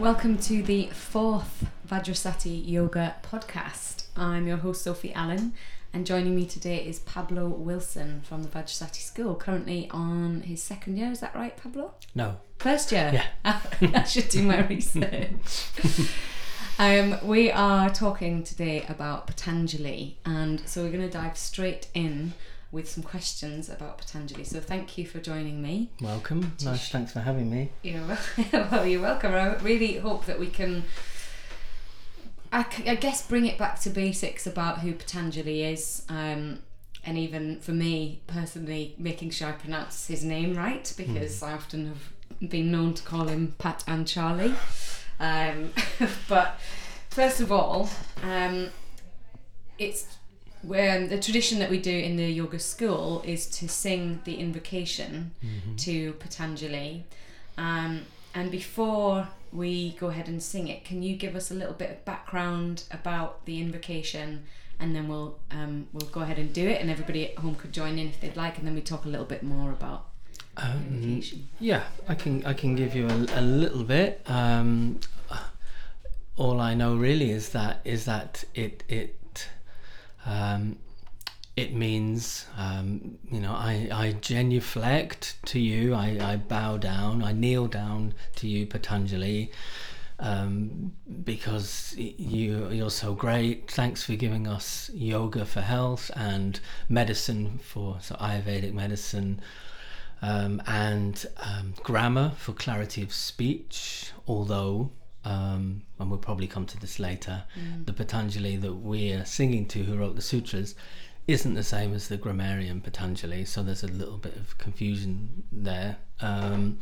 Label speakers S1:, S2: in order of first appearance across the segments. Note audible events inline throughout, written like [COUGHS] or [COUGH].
S1: Welcome to the fourth Vajrasati Yoga podcast. I'm your host Sophie Allen, and joining me today is Pablo Wilson from the Vajrasati School, currently on his second year. Is that right, Pablo?
S2: No.
S1: First year?
S2: Yeah. [LAUGHS]
S1: I should do my research. [LAUGHS] um, we are talking today about Patanjali, and so we're going to dive straight in with some questions about Patanjali. So thank you for joining me.
S2: Welcome. Nice. Thanks for having me.
S1: You're wel- [LAUGHS] well, you're welcome. I really hope that we can, I guess, bring it back to basics about who Patanjali is, um, and even for me personally, making sure I pronounce his name right because I often have been known to call him Pat and Charlie. Um, [LAUGHS] but first of all, um, it's where the tradition that we do in the yoga school is to sing the invocation to Patanjali. Um, and before we go ahead and sing it, can you give us a little bit of background about the invocation, and then we'll um, we'll go ahead and do it, and everybody at home could join in if they'd like, and then we talk a little bit more about
S2: Um,
S1: invocation.
S2: yeah, I can I can give you a, a little bit. Um, all I know really is that is that it it um, it means um, you know I, I genuflect to you I, I bow down I kneel down to you Patanjali um, because you you're so great. Thanks for giving us yoga for health and medicine for so Ayurvedic medicine um, and um, grammar for clarity of speech although um, and we'll probably come to this later the Patanjali that we're singing to who wrote the sutras isn't the same as the grammarian Patanjali so there's a little bit of confusion there. Um,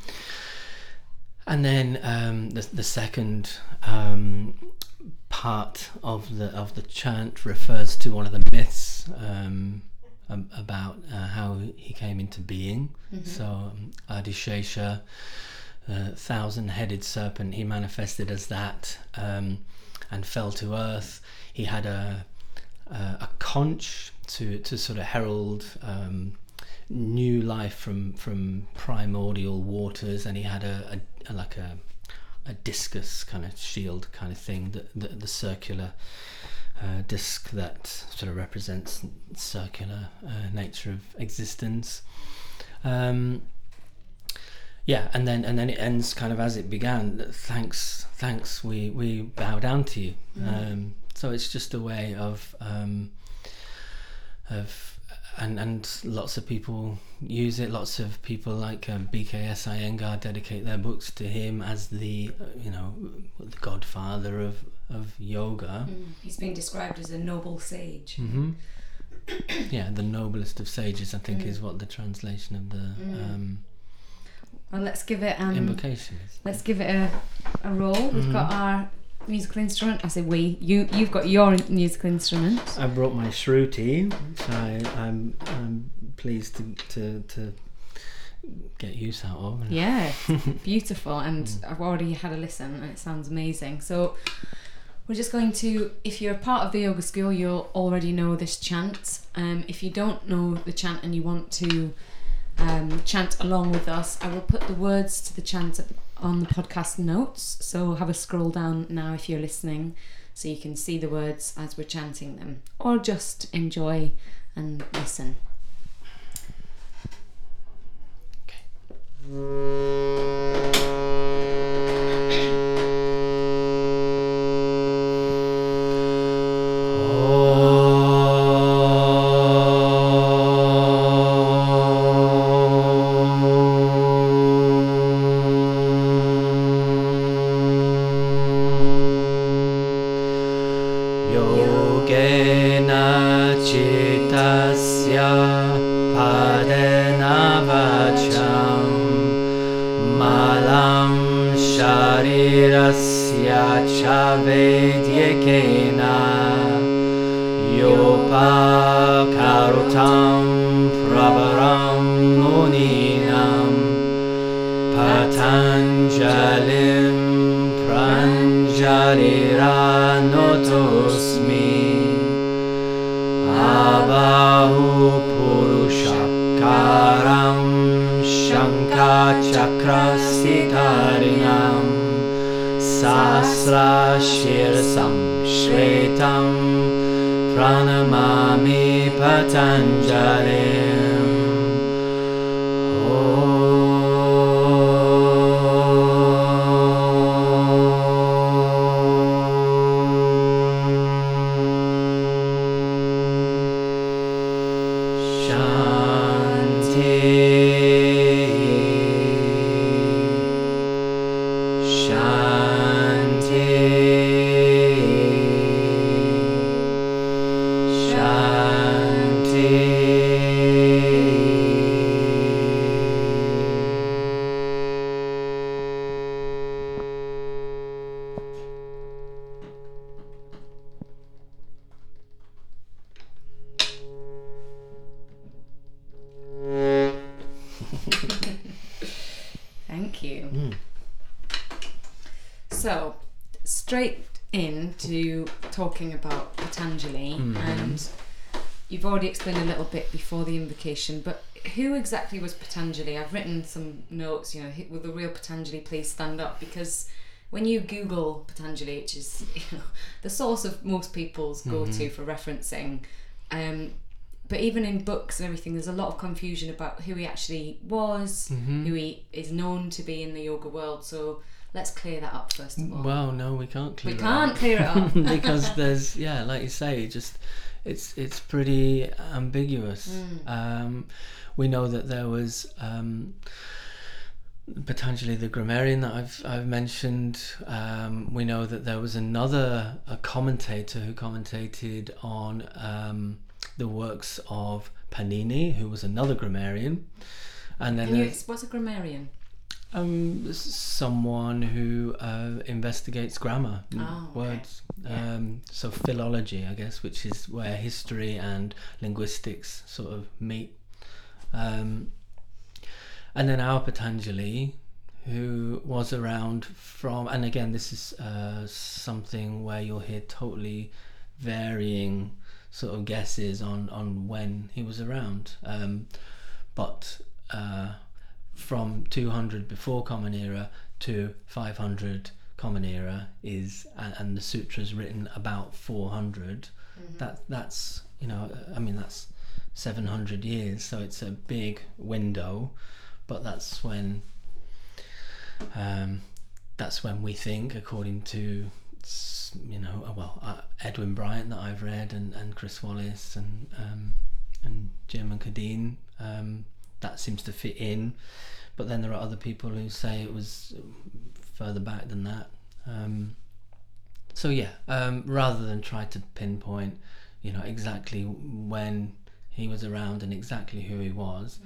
S2: and then um, the, the second um, part of the of the chant refers to one of the myths um, about uh, how he came into being. So um, Adishesha, the thousand-headed serpent, he manifested as that um, and fell to earth. He had a a, a conch to to sort of herald. Um, new life from from primordial waters and he had a, a, a like a a discus kind of shield kind of thing the the, the circular uh, disc that sort of represents circular uh, nature of existence um, yeah and then and then it ends kind of as it began. Thanks thanks we we bow down to you. Um, so it's just a way of um, of and and lots of people use it. Lots of people like um, BKS Iyengar dedicate their books to him as the uh, you know the godfather of of yoga.
S1: He's been described as a noble sage.
S2: hmm [COUGHS] yeah, the noblest of sages, I think, is what the translation of the um,
S1: Well, let's give it um,
S2: invocation is.
S1: Let's give it a, a roll. We've got our musical instrument. I say we. You you've got your musical instrument.
S2: I brought my shruti, I, I'm I'm pleased to to, to get use out of.
S1: Yeah, [LAUGHS] beautiful. And I've already had a listen, and it sounds amazing. So we're just going to. If you're a part of the yoga school, you'll already know this chant. Um, if you don't know the chant and you want to um, chant along with us. I will put the words to the chant on the podcast notes. So have a scroll down now if you're listening so you can see the words as we're chanting them, or just enjoy and listen.
S2: Okay. चित्तस्य पदेन वाचां मलं शरीरस्य च वेद्यकेन योपाकरुतं प्रवरं मुनीनां पतञ्जलिं प्राञ्जलिरानतोऽस्मि शङ्खचक्रसितारिणां सहस्रशिरसं श्वेतं प्रणमामि पतञ्जलिम्
S1: straight into talking about Patanjali,
S2: Mhm.
S1: and you've already explained a little bit before the invocation, but who exactly was Patanjali? I've written some notes, you know, will the real Patanjali please stand up? Because when you Google Patanjali, which is [LAUGHS] you know, the source of most people's go to for referencing, um, but even in books and everything, there's a lot of confusion about who he actually was,
S2: Mhm.
S1: who he is known to be in the yoga world. So let's clear that up first of all.
S2: Well, no, we can't clear
S1: we
S2: it
S1: can't
S2: up.
S1: clear it up. [LAUGHS]
S2: because there's yeah, like you say, just it's it's pretty ambiguous.
S1: Mm.
S2: Um, we know that there was um, Patanjali, the grammarian that I've I've mentioned. Um, we know that there was another a commentator who commentated on um, the works of Panini, who was another grammarian, and then
S1: Can you, what's a grammarian?
S2: Um, someone who uh, investigates grammar, m-
S1: Oh, okay.
S2: words.
S1: Yeah.
S2: Um, so philology, I guess, which is where history and linguistics sort of meet. Um, and then our Patanjali, who was around from, and again, this is uh, something where you'll hear totally varying sort of guesses on on when he was around. Um, but uh, from 200 before Common Era to 500 Common Era is, and, and the sutras written about 400. That that's you know, I mean that's 700 years, so it's a big window. But that's when, um, that's when we think, according to you know, uh, well, uh, Edwin Bryant that I've read, and, and Chris Wallis, and um, and Jim and Kadeen, um, that seems to fit in. But then there are other people who say it was further back than that. Um, so yeah, um, rather than try to pinpoint, you know, exactly when he was around and exactly who he was,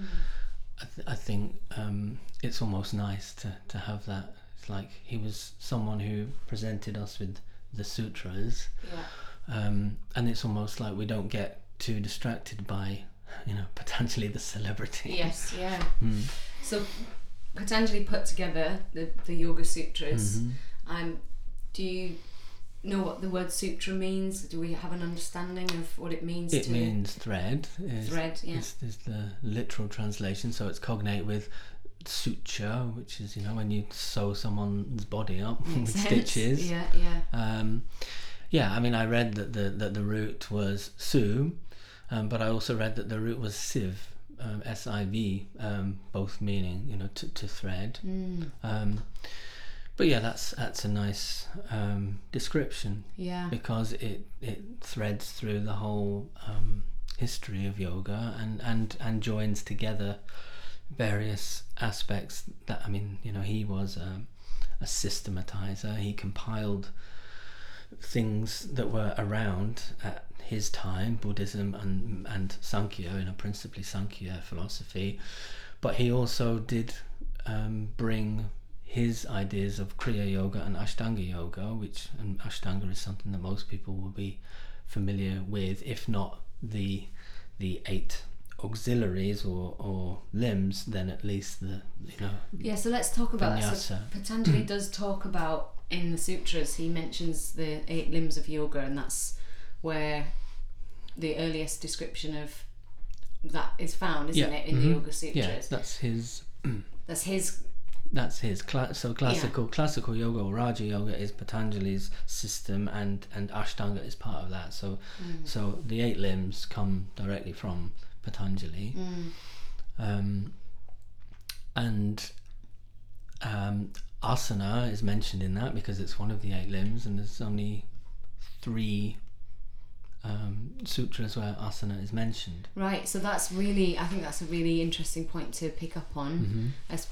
S2: I, th- I think um, it's almost nice to, to have that. It's like he was someone who presented us with the sutras,
S1: Yeah.
S2: um, and it's almost like we don't get too distracted by, you know, potentially the celebrity.
S1: Yes, yeah.
S2: Mm.
S1: So Patanjali put together the, the Yoga Sutras.
S2: Mhm.
S1: Um, do you know what the word sutra means? Do we have an understanding of what it means
S2: It
S1: to
S2: means thread. Is,
S1: thread? Yeah.
S2: is, is the literal translation. So it's cognate with suture, which is you know when you sew someone's body up [LAUGHS] with
S1: sense.
S2: stitches.
S1: Yeah, yeah.
S2: Um, yeah, I mean, I read that the that the root was su, um, but I also read that the root was siv, um, S I V, um, both meaning you know to, to thread.
S1: Mm,
S2: Um, but yeah, that's that's a nice um, description
S1: yeah.
S2: because it it threads through the whole um, history of yoga and and and joins together various aspects that I mean you know he was a systematizer he compiled things that were around at his time Buddhism and and Sankhya you know principally Sankhya philosophy but he also did um, bring his ideas of Kriya Yoga and Ashtanga Yoga, which and Ashtanga is something that most people will be familiar with, if not the the eight auxiliaries or, or limbs, then at least the you know
S1: Yeah, so let's talk about that. So Patanjali [CLEARS THROAT] does talk about in the sutras, he mentions the eight limbs of yoga, and that's where the earliest description of that is found, isn't
S2: Yeah,
S1: it, in the
S2: mhm.
S1: Yoga Sutras?
S2: yeah that's his [CLEARS THROAT]
S1: That's his
S2: that's his. Cla- so classical classical yoga or Raja yoga is Patanjali's system, and and Ashtanga is part of that. So
S1: Mm.
S2: so the eight limbs come directly from Patanjali,
S1: Mm.
S2: um, and um, asana is mentioned in that because it's one of the eight limbs, and there's only three um, sutras where asana is mentioned.
S1: Right, so that's really, I think that's a really interesting point to pick up on.
S2: Mm-hmm.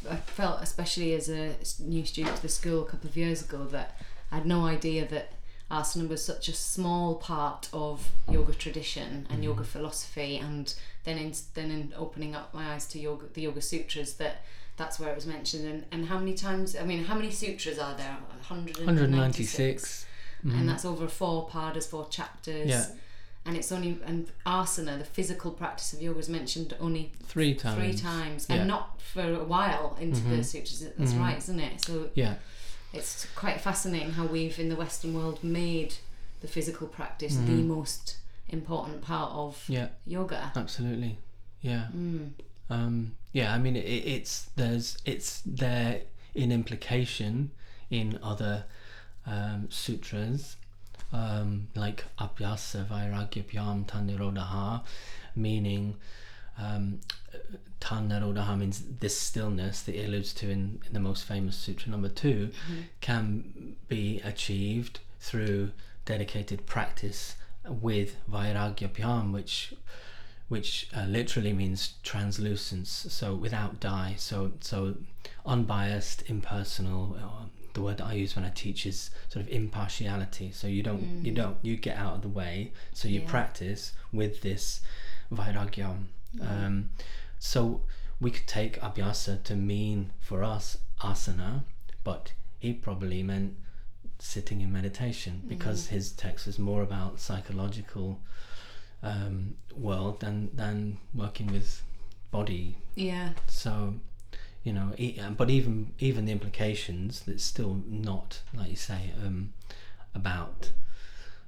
S1: I, I felt, especially as a new student to the school a couple of years ago, that I had no idea that asana was such a small part of yoga tradition and yoga philosophy, and then in then in opening up my eyes to yoga, the Yoga Sutras, that that's where it was mentioned. And, and how many times? I mean, how many sutras are there? 196.
S2: 196.
S1: and mm-hmm. that's over four padas, four chapters.
S2: Yeah.
S1: And it's only and asana, the physical practice of yoga, is mentioned only
S2: Three times.
S1: three times,
S2: Yeah.
S1: and not for a while into the mm-hmm. sutras. That's mm-hmm. right, isn't it? So
S2: Yeah.
S1: it's quite fascinating how we've in the Western world made the physical practice the most important part of
S2: Yeah.
S1: yoga.
S2: Absolutely. Yeah.
S1: Mm.
S2: Um, yeah. I mean, it, it's there's it's there in implication in other um, sutras, um, like Abhyasa Vairagya Pyam Tanirodha, meaning um, Tanirodha means this stillness that he alludes to in, in the most famous sutra number 2 can be achieved through dedicated practice with Vairagya Pyam, which which uh, literally means translucence, so without dye, so so unbiased, impersonal. Uh, the word that I use when I teach is sort of impartiality. So you don't you don't you get out of the way. So you
S1: Yeah.
S2: practice with this vairagyam. Um, so we could take abhyasa to mean for us asana, but he probably meant sitting in meditation because his text was more about psychological um, world than than working with body.
S1: Yeah,
S2: So, you know, e- uh, but even even the implications that's still not like you say um, about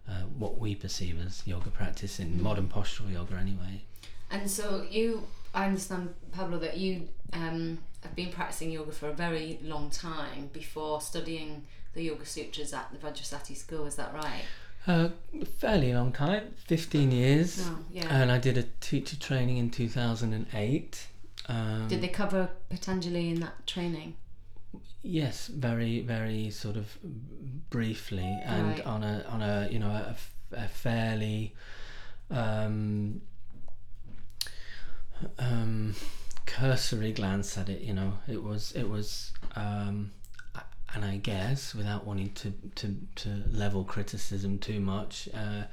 S2: uh, what we perceive as yoga practice in modern postural yoga anyway.
S1: and so you, I understand, Pablo, that you um, have been practicing yoga for a very long time before studying the Yoga Sutras at the Vajrasati school. Is that right?
S2: Uh, fairly long time, fifteen years,
S1: yeah.
S2: and I did a teacher training in two thousand and eight. Um,
S1: Did they cover Patanjali in that training?
S2: Yes, very, very sort of briefly, and
S1: Right.
S2: on a on a you know a, a fairly um, um, cursory glance at it. You know, it was it was, um, a- and I guess without wanting to to, to level criticism too much. Uh,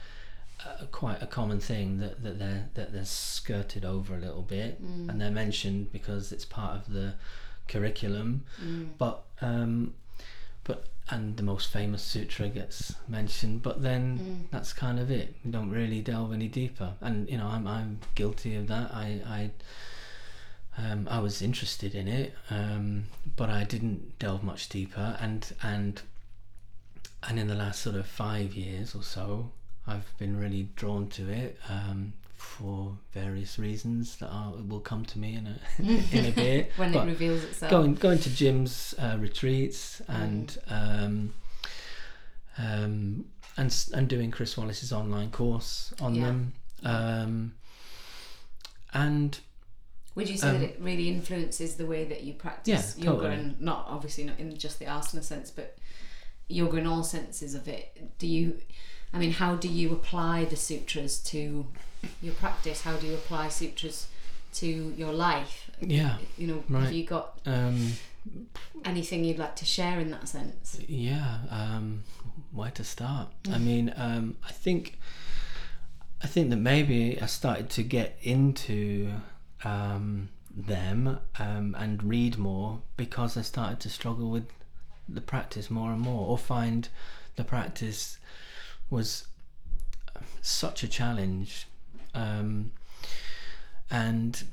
S2: uh, quite a common thing that, that they're that they're skirted over a little bit. And they're mentioned because it's part of the curriculum. But um, but and the most famous sutra gets mentioned but then that's kind of it. We don't really delve any deeper. And you know I'm, I'm guilty of that. I I um, I was interested in it um, but I didn't delve much deeper and and and in the last sort of five years or so I've been really drawn to it um, for various reasons that are, will come to me in a [LAUGHS] in a bit [LAUGHS]
S1: when
S2: But-
S1: it reveals itself.
S2: going going to Jim's uh, retreats and um, um, and and doing Chris Wallis's online course on
S1: Yeah.
S2: them. Um, and
S1: Would you say
S2: um,
S1: that it really influences the way that you practice
S2: Yeah,
S1: yoga,
S2: totally.
S1: and not obviously not in just the asana sense, but yoga in all senses of it? Do you, I mean, how do you apply the sutras to your practice? How do you apply sutras to your life?
S2: yeah,
S1: You know,
S2: Right.
S1: have you got
S2: um,
S1: anything you'd like to share in that sense?
S2: yeah. Um, where to start? I mean, um, I think I think that maybe I started to get into um, them um, and read more because I started to struggle with the practice more and more, or find the practice was such a challenge, um, and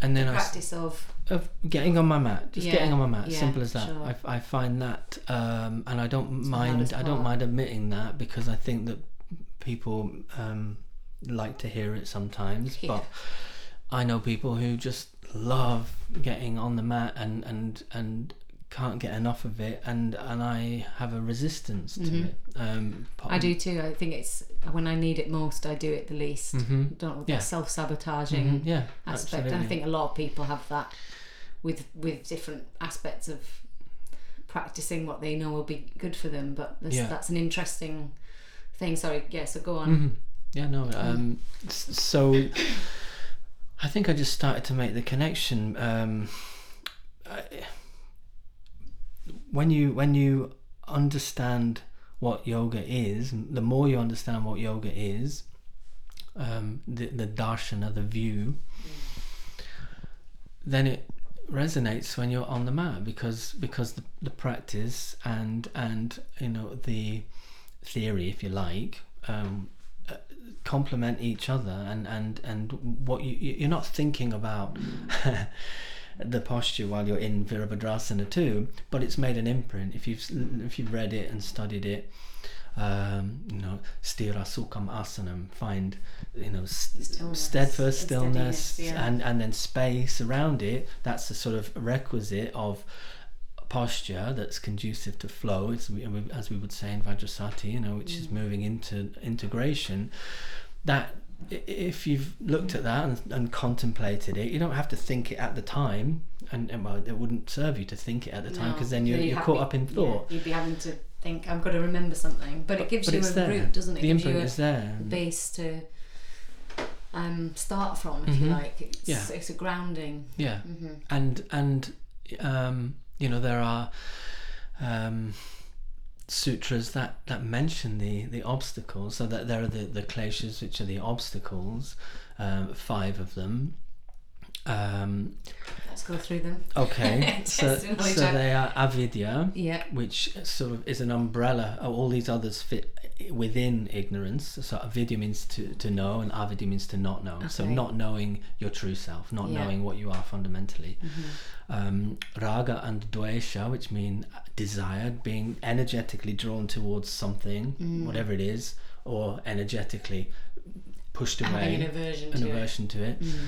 S2: and then I s-
S1: Practice of
S2: of getting on my mat, just
S1: Yeah,
S2: getting on my mat,
S1: yeah,
S2: simple as that.
S1: sure.
S2: I, I find that, um, and I don't
S1: the
S2: mind. I don't mind admitting that because I think that people um, like to hear it sometimes.
S1: Yeah.
S2: But I know people who just love getting on the mat and and and can't get enough of it and and I have a resistance to
S1: Mhm.
S2: it. Um,
S1: I do too. I think it's when I need it most, I do it the least.
S2: hmm
S1: Don't
S2: Yeah.
S1: self sabotaging
S2: yeah,
S1: aspect.
S2: absolutely.
S1: And I think a lot of people have that with with different aspects of practicing what they know will be good for them. But
S2: Yeah.
S1: that's an interesting thing. Sorry, yeah. So go on.
S2: Mhm. Yeah, no. Um, so I think I just started to make the connection. Um, I, when you when you understand what yoga is, the more you understand what yoga is, um, the the darshana, the view, then it resonates when you're on the mat because because the, the practice and and you know the theory, if you like, um, complement each other, and and and what you you- you're not thinking about. [LAUGHS] the posture while you're in Virabhadrasana too, but it's made an imprint. If you've if you've read it and studied it, um, you know, stira sukham asanam, find you know
S1: Stillness
S2: steadfast stillness
S1: steadiness, yeah.
S2: and and then space around it. That's the sort of requisite of posture that's conducive to flow. It's as we would say in Vajrasati, you know, which is
S1: Mm.
S2: moving into integration. That if you've looked at that and, and contemplated it, you don't have to think it at the time, and, and well, it wouldn't serve you to think it at the time because then you're, you're
S1: have-
S2: caught up in thought.
S1: Yeah, you'd be having to think, "I've got to remember something. But it gives
S2: But
S1: you a
S2: there.
S1: route, doesn't it?
S2: The
S1: you a
S2: is there.
S1: base to um, start from, if you
S2: Mhm.
S1: like. It's,
S2: Yeah.
S1: it's a grounding.
S2: Yeah.
S1: hmm
S2: and and um, you know there are um, sutras that that mention the the obstacles. So that there are the the kleshas which are the obstacles um, five of them. Um,
S1: Let's go through them.
S2: okay. [LAUGHS] So,
S1: Just to knowledge
S2: so they are avidya
S1: Yeah.
S2: which sort of is an umbrella. Oh, all these others fit within ignorance so avidya means to, to know and avidya means to not know so not knowing your true self not
S1: Yeah.
S2: knowing what you are fundamentally
S1: Mhm.
S2: um, raga and dvesha, which mean desired, being energetically drawn towards something,
S1: Mm.
S2: whatever it is, or energetically pushed
S1: Having an
S2: away,
S1: aversion
S2: an
S1: to
S2: aversion to it.
S1: it. Mm.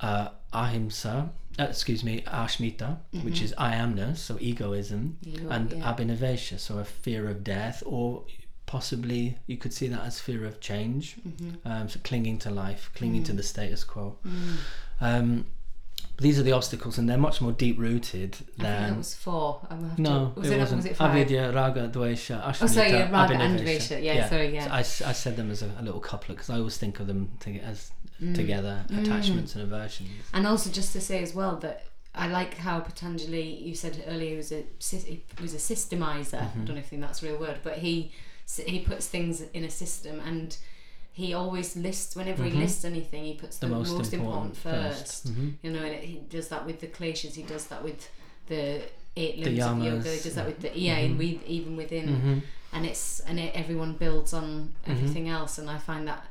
S2: Uh, ahimsa, uh, excuse me, ashmita, which
S1: Mhm.
S2: is I amness, so egoism,
S1: You
S2: and
S1: yeah.
S2: abhinavesha, so a fear of death, or possibly you could see that as fear of change,
S1: Mhm.
S2: um, so clinging to life, clinging to
S1: Mm.
S2: the status quo.
S1: Mm.
S2: Um, these are the obstacles, and they're much more deep rooted
S1: I think
S2: than
S1: that was four.
S2: No,
S1: to, was
S2: it,
S1: it,
S2: wasn't.
S1: Was it five?
S2: Avidya, Raga, Dvesha,
S1: Oh, sorry, yeah, Raga and. Dvesha. Yeah, sorry, yeah.
S2: So I, I said them as a, a little couplet because I always think of them to, as
S1: Mm.
S2: together,
S1: Mm.
S2: attachments and aversions.
S1: And also, just to say as well that I like how Patanjali, you said earlier, he was a he was a systemizer. I
S2: Mhm.
S1: don't know if that's a real word, but he he puts things in a system, and he always lists whenever
S2: Mhm.
S1: he lists anything, he puts the,
S2: The most,
S1: most,
S2: important,
S1: important,
S2: first.
S1: first.
S2: Mhm.
S1: You know, and it, he does that with the kleshas. He does that with the eight
S2: The
S1: limbs of yoga. He does that with the yeah,
S2: mhm.
S1: and we, even within
S2: Mhm.
S1: and it's and it, everyone builds on
S2: Mhm.
S1: everything else and i find that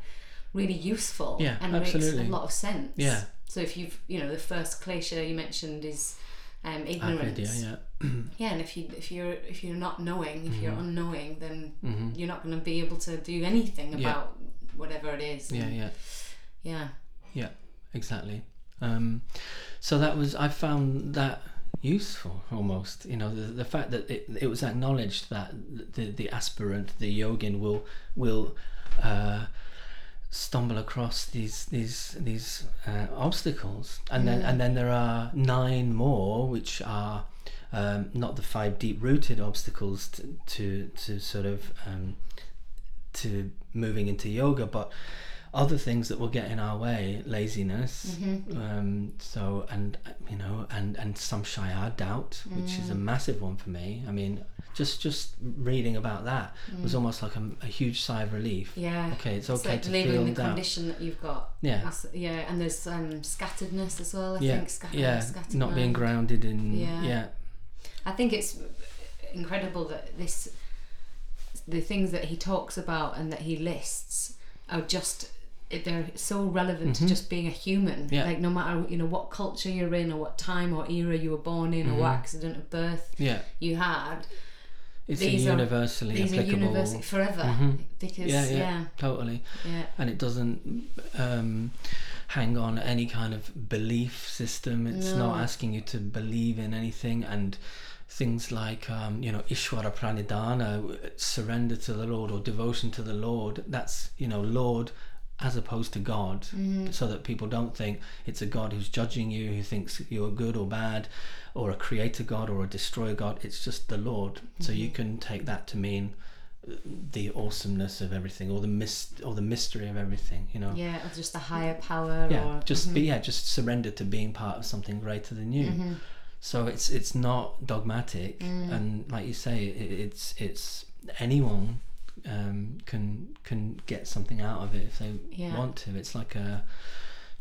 S1: really useful
S2: Yeah,
S1: and
S2: absolutely.
S1: makes a lot of sense
S2: Yeah.
S1: so if you've you know the first klesha you mentioned is um, ignorance
S2: Avidya, yeah. [CLEARS THROAT]
S1: yeah and if you if you're if you're not knowing if you're
S2: Mhm.
S1: unknowing then
S2: Mhm.
S1: you're not going to be able to do anything
S2: Yeah.
S1: about whatever it is
S2: Yeah,
S1: And,
S2: yeah,
S1: yeah
S2: exactly. Um, so that was I found that useful almost. You know, the, the fact that it, it was acknowledged that the the aspirant, the yogin, will will. Uh, stumble across these these these uh, obstacles and then
S1: Mm.
S2: and then there are nine more which are um, not the five deep rooted obstacles to, to to sort of um, to moving into yoga but other things that will get in our way laziness
S1: Mhm.
S2: um, so and you know and and samshaya doubt which is a
S1: Mm.
S2: massive one for me i mean just just reading about that was
S1: Mm.
S2: almost like a, a huge sigh of relief
S1: yeah
S2: okay it's
S1: it's
S2: okay
S1: like
S2: to feel
S1: the
S2: doubt
S1: condition that you've got
S2: yeah
S1: That's- yeah and there's um scatteredness as well i
S2: yeah
S1: think
S2: yeah
S1: scattered
S2: not being grounded in
S1: Yeah.
S2: yeah
S1: I think it's incredible that this the things that he talks about and that he lists are just they're so relevant to
S2: Mhm.
S1: just being a human
S2: Yeah.
S1: like no matter you know what culture you're in or what time or era you were born in or what
S2: Mhm.
S1: accident of birth
S2: yeah
S1: you had
S2: it's
S1: These
S2: a
S1: are-
S2: universally
S1: these are
S2: applicable.
S1: universal forever
S2: Mhm.
S1: because
S2: Yeah,
S1: yeah,
S2: yeah.
S1: yeah,
S2: Totally, and it doesn't um, hang on any kind of belief system. It's not asking you to believe in anything, and things like um, you know Ishwara Pranidhana, surrender to the Lord or devotion to the Lord. That's you know Lord as opposed to God,
S1: Mm-hmm.
S2: so that people don't think it's a God who's judging you, who thinks you're good or bad, or a creator God or a destroyer God. It's just the Lord. So
S1: Mm-hmm.
S2: you can take that to mean uh, the awesomeness of everything, or the mist, or the mystery of everything. You know.
S1: yeah, or just a higher power
S2: Yeah,
S1: or
S2: just be yeah, just surrender to being part of something greater than you.
S1: Mm-hmm.
S2: So it's it's not dogmatic,
S1: Mm.
S2: and like you say, it, it's it's anyone um, can can get something out of it if they
S1: Yeah.
S2: want to. It's like a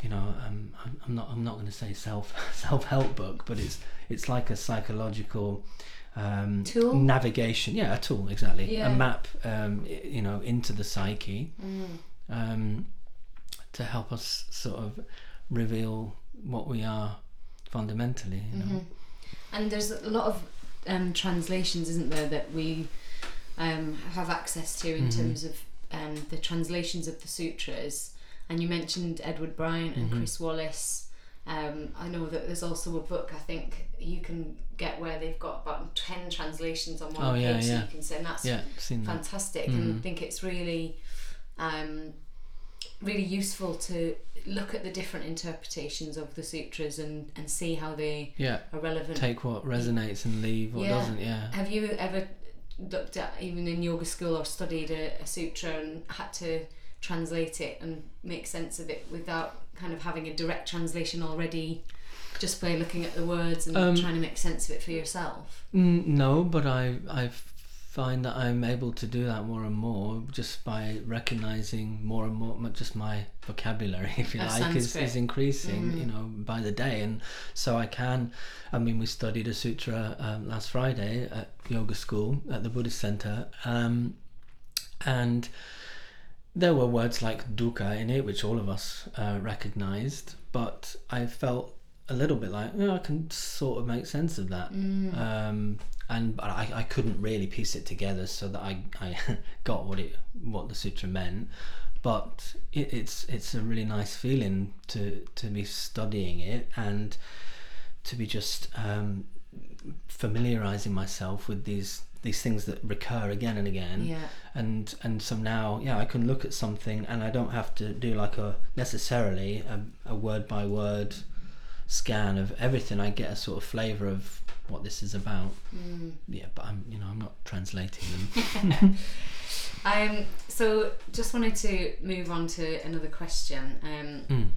S2: you know um, I'm, I'm not I'm not going to say self [LAUGHS] self help book, but it's it's like a psychological um,
S1: Tool?
S2: navigation. Yeah, a tool exactly.
S1: Yeah.
S2: A map, um, you know, into the psyche
S1: Mm.
S2: um, to help us sort of reveal what we are fundamentally. You know.
S1: Mhm. And there's a lot of um, translations, isn't there, that we um, have access to in
S2: Mhm.
S1: terms of um, the translations of the sutras. And you mentioned Edward Bryant and
S2: Mhm.
S1: Chris Wallis. Um, I know that there's also a book I think you can get where they've got about ten translations on one
S2: Oh,
S1: page
S2: yeah, yeah.
S1: you can send. That's
S2: Yeah, seen that.
S1: fantastic and
S2: Mhm.
S1: I think it's really um, really useful to look at the different interpretations of the sutras and, and see how they
S2: Yeah,
S1: are relevant.
S2: take what resonates and leave what doesn't. Yeah.
S1: Have you ever looked at even in yoga school or studied a, a sutra and had to translate it and make sense of it without kind of having a direct translation already just by looking at the words and
S2: Um,
S1: trying to make sense of it for yourself?
S2: No, but I I find that I'm able to do that more and more just by recognizing more and more just my vocabulary [LAUGHS] if you like is, is increasing
S1: Mm.
S2: you know by the day and so I can I mean we studied a sutra um, last Friday at yoga school at the Buddhist center um, and there were words like dukkha in it which all of us uh, recognized but I felt a little bit like yeah I can sort of make sense of that
S1: Mm.
S2: um, and but I, I couldn't really piece it together so that I, [LAUGHS] I got what it what the sutra meant but it, it's it's a really nice feeling to to be studying it and to be just um, familiarizing myself with these these things that recur again and again
S1: yeah.
S2: and and so now yeah I can look at something and I don't have to do like a necessarily a, a word by word scan of everything I get a sort of flavor of what this is about
S1: Mm.
S2: yeah but I'm you know I'm not translating them [LAUGHS] [LAUGHS]
S1: Um, so just wanted to move on to another question, um,
S2: Mm.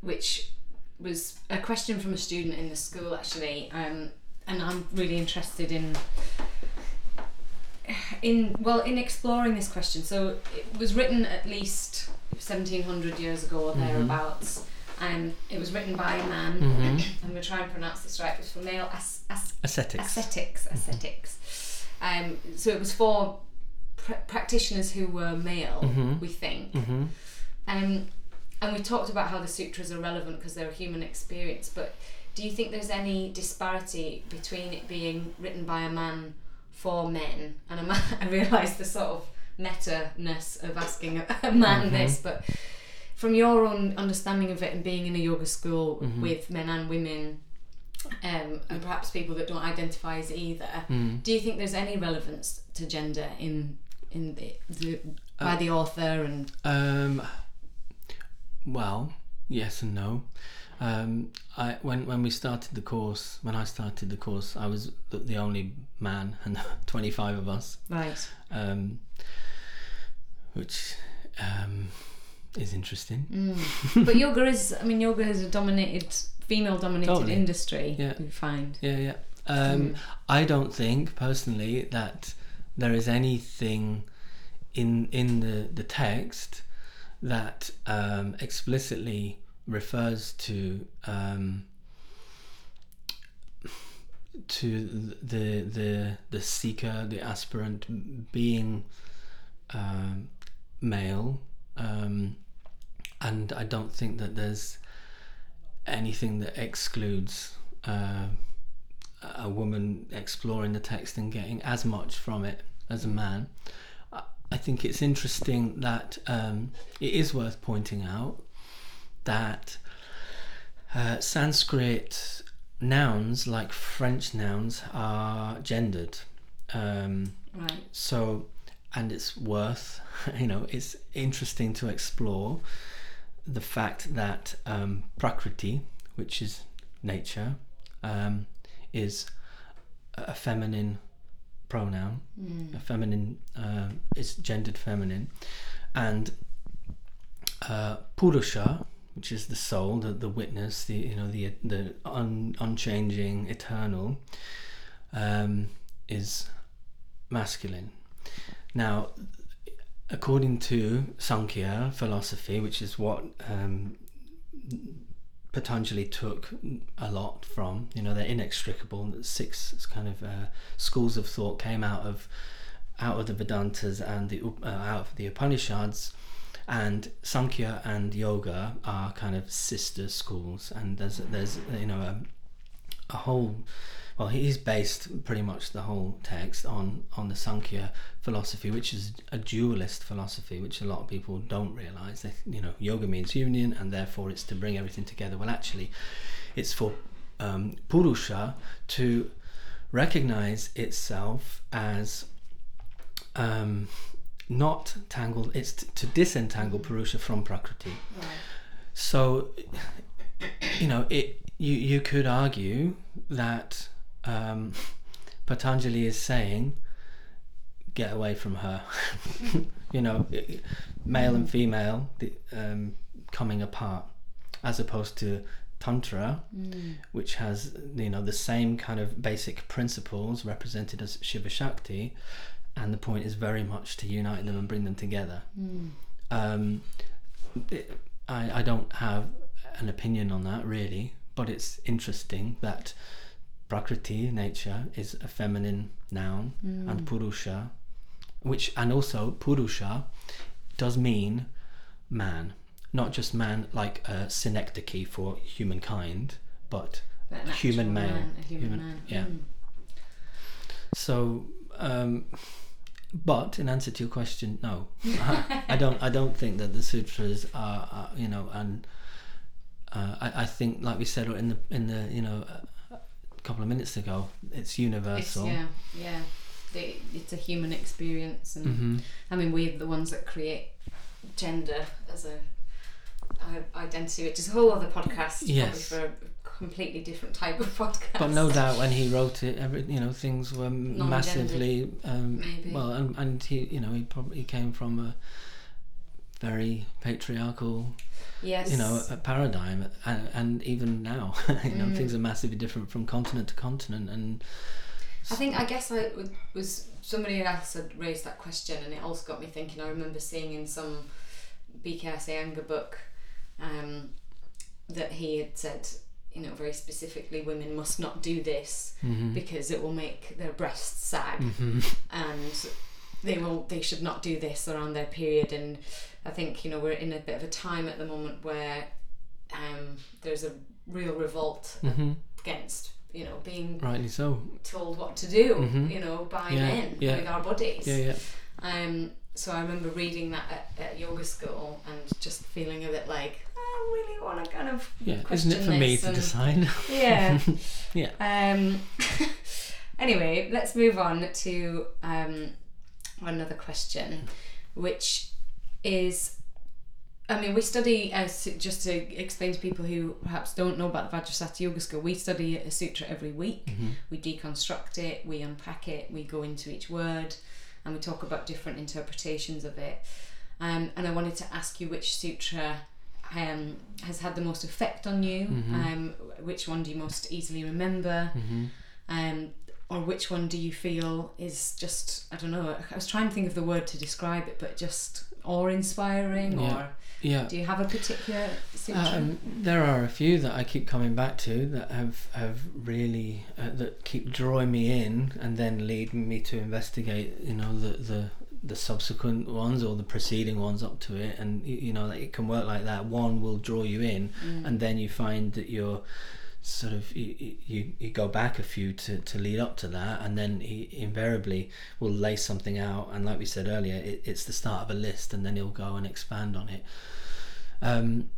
S1: which was a question from a student in the school actually, um, and I'm really interested in in well in exploring this question. So it was written at least 1700 years ago or
S2: Mhm.
S1: thereabouts. And it was written by a man.
S2: Mhm.
S1: I'm going to try and pronounce this right. It was for male as- as-
S2: ascetics
S1: ascetics ascetics um, so it was for pr- practitioners who were male
S2: Mhm.
S1: we think
S2: hmm
S1: um, and we talked about how the sutras are relevant because they're a human experience but do you think there's any disparity between it being written by a man for men and a man [LAUGHS] I realise the sort of meta-ness of asking a, a man
S2: Mhm.
S1: this but from your own understanding of it and being in a yoga school
S2: Mhm.
S1: with men and women um, and perhaps people that don't identify as either
S2: Mm.
S1: do you think there's any relevance to gender in in the, the by
S2: Uh,
S1: the author and
S2: Um, well, yes and no. Um, I when when we started the course, when I started the course, I was the, the only man, [LAUGHS] and twenty five of us,
S1: right
S2: um, which um, is interesting.
S1: mm. [LAUGHS] but yoga is i mean yoga is a dominated female dominated
S2: Totally.
S1: industry
S2: Yeah.
S1: we find
S2: Yeah, yeah. Um,
S1: Mm.
S2: I don't think personally that there is anything in in the the text that um, explicitly refers to um, to the the the seeker, the aspirant being um, male, um, and I don't think that there's anything that excludes uh, a woman exploring the text and getting as much from it as a man. I think it's interesting that um, it is worth pointing out that uh, Sanskrit nouns, like French nouns, are gendered. Um,
S1: Right.
S2: so, and it's worth, [LAUGHS] you know, it's interesting to explore the fact that um, Prakriti, which is nature, um, is a feminine pronoun.
S1: Mm.
S2: A feminine uh, is gendered feminine, and uh, Purusha, which is the soul, the, the witness, the you know the the un, unchanging, eternal, um, is masculine. Now, according to Sankhya philosophy, which is what um, Patanjali took a lot from, you know, they're inextricable. Six kind of uh, schools of thought came out of out of the Vedantas and the uh, out of the Upanishads, and Sankhya and Yoga are kind of sister schools. And there's there's you know a, a whole well he's based pretty much the whole text on on the Sankhya philosophy, which is a dualist philosophy, which a lot of people don't realize. They, you know, yoga means union, and therefore it's to bring everything together. Well, actually, it's for um, Purusha to recognize itself as um, not tangled. It's t- to disentangle Purusha from Prakriti.
S1: Right.
S2: So, you know, it you you could argue that um, Patanjali is saying, get away from her. [LAUGHS] you know, male and female the, um, coming apart, as opposed to tantra,
S1: Mm.
S2: which has you know the same kind of basic principles represented as Shiva Shakti, and the point is very much to unite them and bring them together
S1: Mm.
S2: um, it, I, I don't have an opinion on that really, but it's interesting that Prakriti, nature, is a feminine noun, and Purusha, which, and also Purusha does mean man, not just man like a synecdoche for humankind, but
S1: But
S2: Human male.
S1: man, a human,
S2: Human-
S1: man.
S2: yeah.
S1: Mm.
S2: So, um, but in answer to your question, no, I don't. I don't think that the sutras are, are you know, and uh, I, I think, like we said in the in the you know a, a couple of minutes ago, it's
S1: It's,
S2: universal.
S1: yeah, yeah. The, it's a human experience, and
S2: hmm
S1: I mean, we're the ones that create gender as a i- identity, which is a whole other podcast,
S2: Yes.
S1: probably for a completely different type of [LAUGHS] podcast.
S2: But no doubt, when he wrote it, every you know things were massively um, well, and, and he you know he probably came from a very patriarchal
S1: yes,
S2: you know a paradigm and, and even now [LAUGHS] you know
S1: Mm.
S2: things are massively different from continent to continent and
S1: I think I guess I was somebody else had raised that question, and it also got me thinking. I remember seeing in some BKS Iyengar book um, that he had said, you know, very specifically, women must not do this
S2: mhm,
S1: because it will make their breasts sag,
S2: mhm,
S1: and they will they should not do this around their period. And I think you know we're in a bit of a time at the moment where um, there's a real revolt
S2: mhm,
S1: against you know being
S2: rightly so
S1: told what to do,
S2: Mhm.
S1: you know, by
S2: Yeah,
S1: men
S2: yeah.
S1: with our bodies.
S2: yeah yeah
S1: Um, so I remember reading that at, at yoga school and just feeling a bit like Really want to kind of
S2: yeah isn't it for me to
S1: and-
S2: decide
S1: yeah. [LAUGHS]
S2: Yeah.
S1: Um, [LAUGHS] anyway, let's move on to um, another question, which is. I mean, we study, as just to explain to people who perhaps don't know about the Vajrasati Yoga School, we study a sutra every week.
S2: Mhm.
S1: We deconstruct it, we unpack it, we go into each word, and we talk about different interpretations of it. Um, and I wanted to ask you which sutra um, has had the most effect on you,
S2: Mhm.
S1: um, which one do you most easily remember,
S2: Mhm.
S1: um, or which one do you feel is just, I don't know, I was trying to think of the word to describe it, but just awe-inspiring,
S2: Yeah.
S1: or
S2: yeah
S1: do you have a particular
S2: um, there are a few that I keep coming back to that have have really uh, that keep drawing me in and then lead me to investigate you know the the the subsequent ones or the preceding ones up to it and you know it can work like that. One will draw you in
S1: Mm.
S2: and then you find that you're sort of you, you, you go back a few to, to lead up to that and then he invariably will lay something out and like we said earlier it, it's the start of a list and then he'll go and expand on it. Um,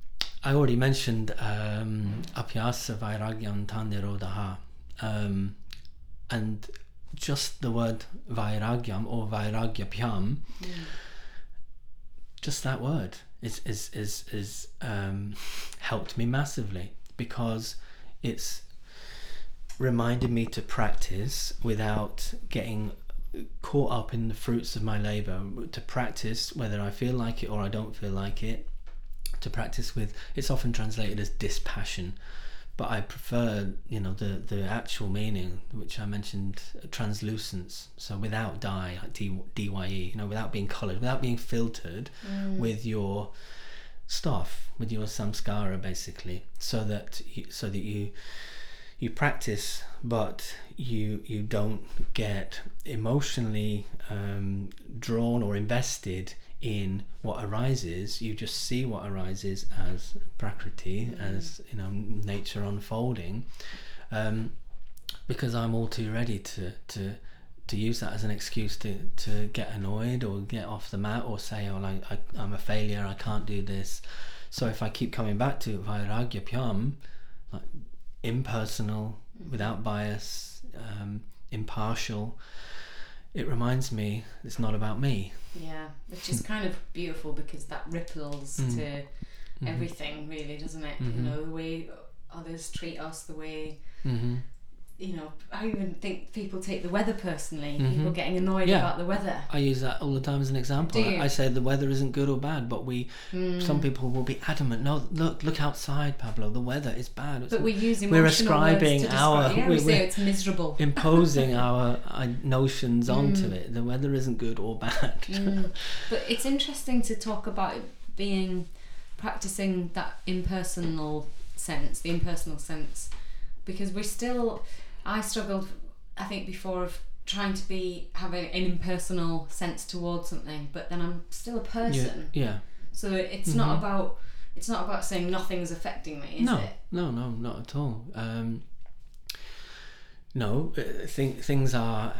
S2: I already mentioned um, Abhyasa Vairagyam Tandirodaha um, and just the word Vairagyam or Vairagyabhyam
S1: Mm.
S2: just that word is is is, is um, helped me massively because it's reminded me to practice without getting caught up in the fruits of my labor to practice whether I feel like it or I don't feel like it to practice with it's often translated as dispassion but I prefer you know the the actual meaning which I mentioned translucence. So without dye like D, dye you know without being colored without being filtered with your stuff with your samskara basically. So that you, so that you you practice but you you don't get emotionally um, drawn or invested in what arises you just see what arises as prakriti as you know nature unfolding. Um, because I'm all too ready to to to use that as an excuse to, to get annoyed or get off the mat or say oh like I, I'm a failure I can't do this. So if I keep coming back to Vairagyabhyam like impersonal without bias um, impartial it reminds me it's not about me
S1: Yeah, which is kind of beautiful because that ripples
S2: Mm.
S1: to
S2: Mhm.
S1: everything, really, doesn't it?
S2: Mhm.
S1: You know, the way others treat us, the way,
S2: mm-hmm.
S1: You know, I even think people take the weather personally. People
S2: Mhm.
S1: getting annoyed
S2: Yeah.
S1: about the weather.
S2: I use that all the time as an example
S1: Do you?
S2: I say the weather isn't good or bad but we some
S1: Mm.
S2: people will be adamant no look look outside Pablo the weather is bad It's
S1: But we use
S2: We're
S1: emotional words
S2: ascribing
S1: describe,
S2: our-
S1: Yeah, we say
S2: we're-
S1: it's miserable. [LAUGHS]
S2: imposing our uh, notions onto
S1: Mm.
S2: it the weather isn't good or bad
S1: Mm. But it's interesting to talk about it being practicing that impersonal sense, the impersonal sense, because we're still. I struggled, I think, before of trying to be having an impersonal sense towards something, but then I'm still a person.
S2: yeah. yeah.
S1: So it's
S2: Mhm.
S1: not about. It's not about saying nothing's affecting me, is
S2: no,
S1: it?
S2: no, no, not at all. Um, no, uh, th- things are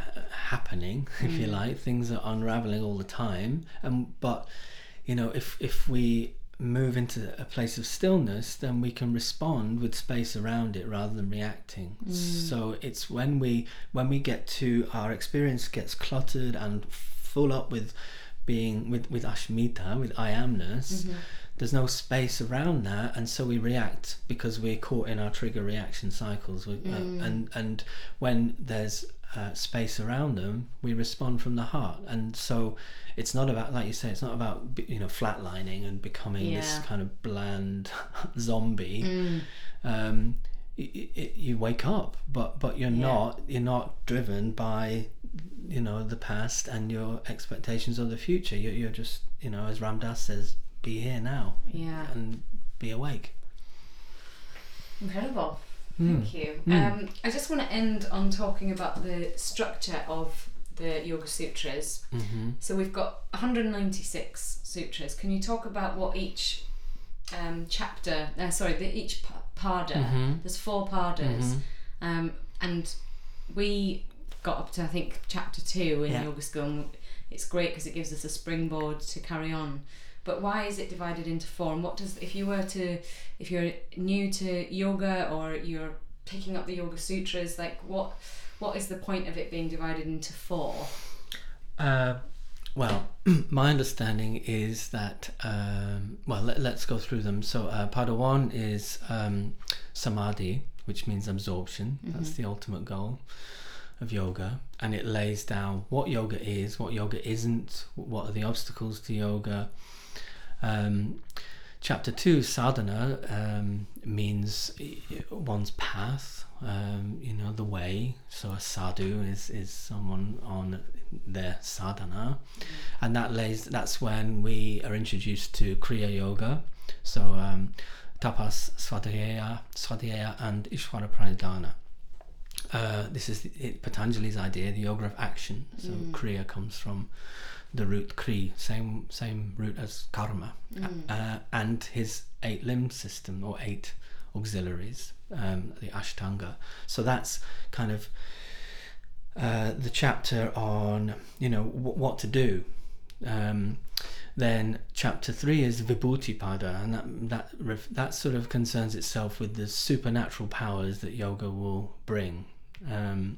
S2: happening, [LAUGHS] if you
S1: Mm.
S2: like. Things are unraveling all the time. and but you know, if if we move into a place of stillness, then we can respond with space around it rather than reacting.
S1: Mm.
S2: So it's when we when we get to our experience gets cluttered and full up with being with with asmita with i amness
S1: Mhm.
S2: there's no space around that and so we react because we're caught in our trigger reaction cycles we, uh,
S1: Mm.
S2: and and when there's uh, space around them we respond from the heart and so it's not about like you say it's not about you know flatlining and becoming this kind of bland [LAUGHS] zombie
S1: Mm.
S2: um, y- y- you wake up, but but you're
S1: Yeah.
S2: not you're not driven by you know the past and your expectations of the future. You're, you're just you know as Ram Dass says, be here now
S1: Yeah.
S2: and be awake.
S1: Incredible.
S2: Mm.
S1: Thank you.
S2: Mm.
S1: Um, I just want to end on talking about the structure of the Yoga Sutras.
S2: Mm-hmm.
S1: So we've got 196 sutras. Can you talk about what each um, chapter, uh, sorry, the, each pa- pada,
S2: Mhm.
S1: there's four padas,
S2: Mhm.
S1: um, and we got up to I think chapter two in
S2: Yeah.
S1: Yoga School. And it's great because it gives us a springboard to carry on. But why is it divided into four? And what does if you were to, if you're new to yoga or you're picking up the Yoga Sutras, like what, what is the point of it being divided into four?
S2: Uh, well, [CLEARS THROAT] my understanding is that um, well, let, us go through them. So, uh, Pada one is um, samadhi, which means absorption. That's the ultimate goal of yoga, and it lays down what yoga is, what yoga isn't, what are the obstacles to yoga. Um, chapter two, sadhana, um, means one's path. Um, you know the way. So a sadhu is is someone on their sadhana, and that lays. That's when we are introduced to kriya yoga. So um, tapas, svadhyaya, svadhyaya, and ishvara pranidhana. Uh, this is it, Patanjali's idea, the yoga of action. So
S1: Mm.
S2: kriya comes from the root kri, same same root as karma,
S1: Mm.
S2: uh, and his eight limb system or eight auxiliaries. um, the Ashtanga. So that's kind of uh, the chapter on you know w- what to do. Um, then chapter three is Vibhuti Pada, and that that ref- that sort of concerns itself with the supernatural powers that yoga will bring. Um,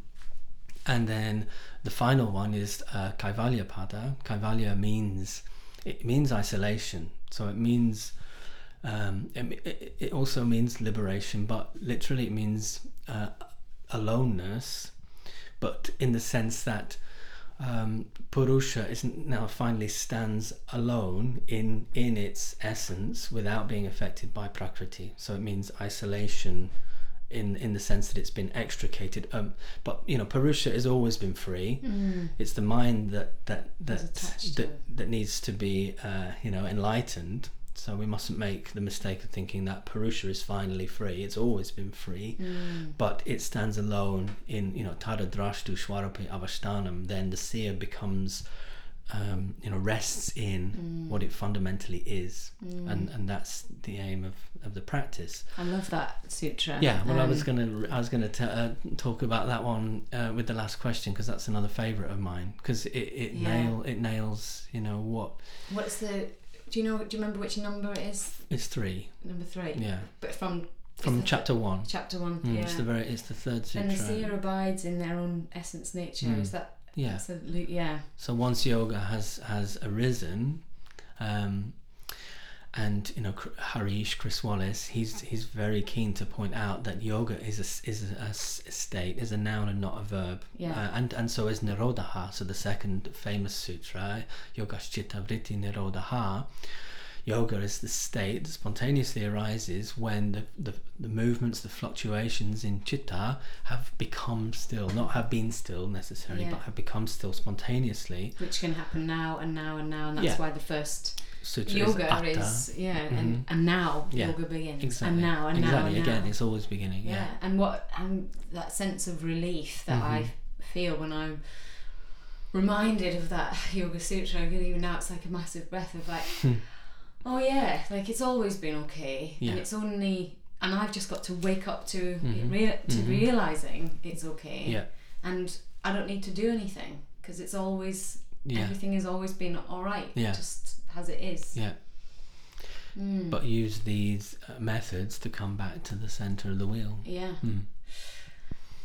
S2: and then the final one is uh, Kaivalya Pada. Kaivalya means it means isolation, so it means um, it, it also means liberation, but literally it means uh, aloneness, but in the sense that um, Purusha isn't now finally stands alone in in its essence without being affected by Prakriti. So it means isolation in in the sense that it's been extricated. Um, but you know, Purusha has always been free.
S1: Mm.
S2: It's the mind that that that that, that needs to be uh, you know enlightened. So we mustn't make the mistake of thinking that Purusha is finally free. It's always been free,
S1: Mm.
S2: but it stands alone in you know Tada Drashtu Shwarapi Avasthanam. Then the seer becomes um, you know rests in
S1: Mm.
S2: what it fundamentally is, and and that's the aim of, of the practice.
S1: I love that sutra.
S2: Yeah, well, I was
S1: Um,
S2: gonna I was gonna t- uh, talk about that one uh, with the last question because that's another favourite of mine because it, it
S1: Yeah.
S2: nail it nails you know what
S1: What's the? Do you know? Do you remember which number it is?
S2: it's three
S1: Number three.
S2: yeah
S1: But from
S2: from chapter one.
S1: chapter one.
S2: Mm,
S1: yeah.
S2: It's the very it's the third sutra.
S1: and the seer abides in their own essence nature.
S2: Mm.
S1: Is that?
S2: Yeah.
S1: Absolutely. Yeah.
S2: So once yoga has has arisen, um, and you know Hareesh Chris Wallis, he's he's very keen to point out that yoga is a is a, a state, is a noun and not a verb.
S1: Yeah.
S2: Uh, and and so is Nirodha. So the second famous sutra, Yogaschita Vritti Nirodha. Yoga is the state that spontaneously arises when the, the, the movements, the fluctuations in chitta have become still, not have been still necessarily,
S1: Yeah.
S2: but have become still spontaneously.
S1: Which can happen now and now and now, and that's
S2: Yeah.
S1: why the first
S2: Sutra
S1: yoga
S2: is,
S1: is, yeah, and, and now
S2: Yeah.
S1: yoga begins,
S2: Exactly.
S1: and now and
S2: exactly.
S1: now and
S2: Again,
S1: now.
S2: it's always beginning.
S1: yeah.
S2: Yeah.
S1: and what and that sense of relief that I
S2: Mm-hmm.
S1: feel when I'm reminded of that [LAUGHS] yoga sutra, I even now it's like a massive breath of like, oh yeah, like it's always been okay,
S2: Yeah.
S1: and it's only and I've just got to wake up to
S2: Mhm.
S1: rea- to
S2: Mhm.
S1: realizing it's okay,
S2: Yeah.
S1: and I don't need to do anything because it's always
S2: Yeah.
S1: everything has always been all right,
S2: Yeah.
S1: just as it is.
S2: Yeah.
S1: Mm.
S2: But use these uh, methods to come back to the center of the wheel.
S1: yeah.
S2: Hmm.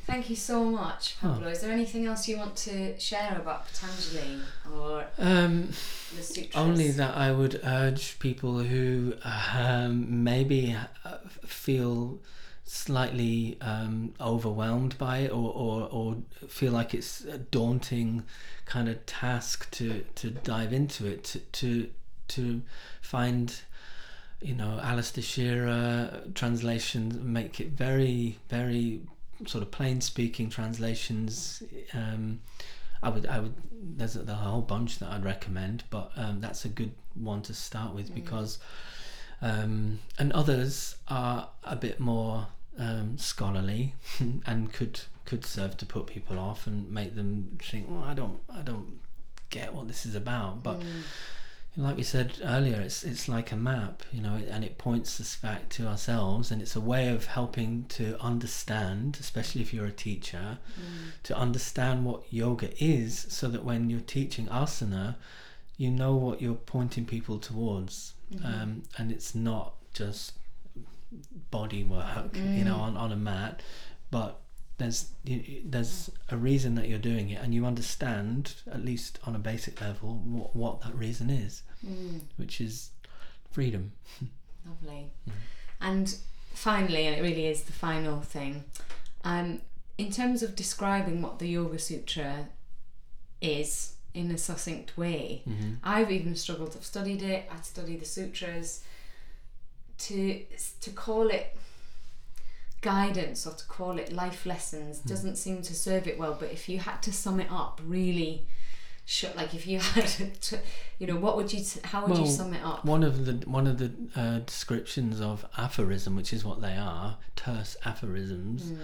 S1: Thank you so much,
S2: Oh.
S1: Pablo. Is there anything else you want to share about Patanjali or
S2: Um,
S1: the sutras?
S2: Only that I would urge people who um, maybe uh, feel slightly um, overwhelmed by it or, or, or feel like it's a daunting kind of task to, to dive into it, to, to, to find, you know, Alistair Shearer translations make it very, very sort of plain speaking translations. Um, I would, I would. There's a, there's a whole bunch that I'd recommend, but um, that's a good one to start with because, um, and others are a bit more um, scholarly [LAUGHS] and could could serve to put people off and make them think, well, I don't, I don't get what this is about. But
S1: Mm.
S2: Like we said earlier, it's it's like a map, you know, and it points us back to ourselves, and it's a way of helping to understand, especially if you're a teacher,
S1: Mm.
S2: to understand what yoga is, so that when you're teaching asana, you know what you're pointing people towards,
S1: Mm-hmm.
S2: um, and it's not just body work, you know,
S1: Mm.
S2: on, on a mat, but there's you, there's a reason that you're doing it, and you understand at least on a basic level what, what that reason is,
S1: Mm.
S2: which is freedom. [LAUGHS]
S1: Lovely.
S2: Mm.
S1: And finally, and it really is the final thing, um, in terms of describing what the Yoga Sutra is in a succinct way,
S2: Mm-hmm.
S1: I've even struggled. I've studied it. I study the sutras. To to call it guidance or to call it life lessons
S2: Hmm.
S1: doesn't seem to serve it well. But if you had to sum it up, really, shut like if you [LAUGHS] had to, you know, what would you? How would you sum it up?
S2: One of the one of the uh, descriptions of aphorism, which is what they are, terse aphorisms,
S1: Mm.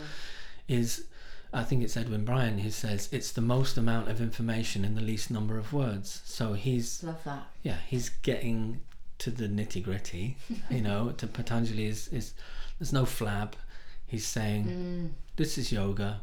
S2: is I think it's Edwin Bryant who says it's the most amount of information in the least number of words. So he's
S1: Love that.
S2: yeah he's getting to the nitty gritty. You know, to Patanjali is is there's no flab. He's saying
S1: Mm.
S2: this is yoga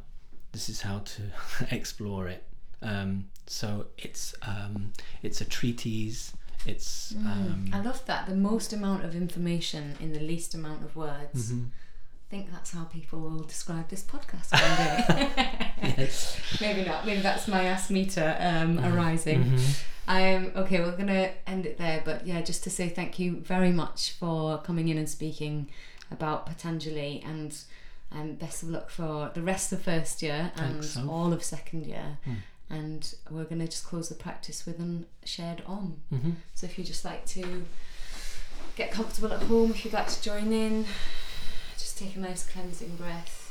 S2: this is how to [LAUGHS] explore it um, so it's um, it's a treatise it's um,
S1: I love that. The most amount of information in the least amount of words.
S2: mhm.
S1: I think that's how people will describe this podcast one day. [LAUGHS] [LAUGHS]
S2: yes
S1: Maybe not. Maybe that's my asmita um, arising.
S2: Mhm.
S1: Um, okay, we're gonna end it there, but yeah, just to say thank you very much for coming in and speaking about Patanjali, and um, best of luck for the rest of first year and
S2: Soph.
S1: all of second year.
S2: Hmm.
S1: And we're gonna just close the practice with an shared om.
S2: Mhm.
S1: So if you'd just like to get comfortable at home, if you'd like to join in, just take a nice cleansing breath.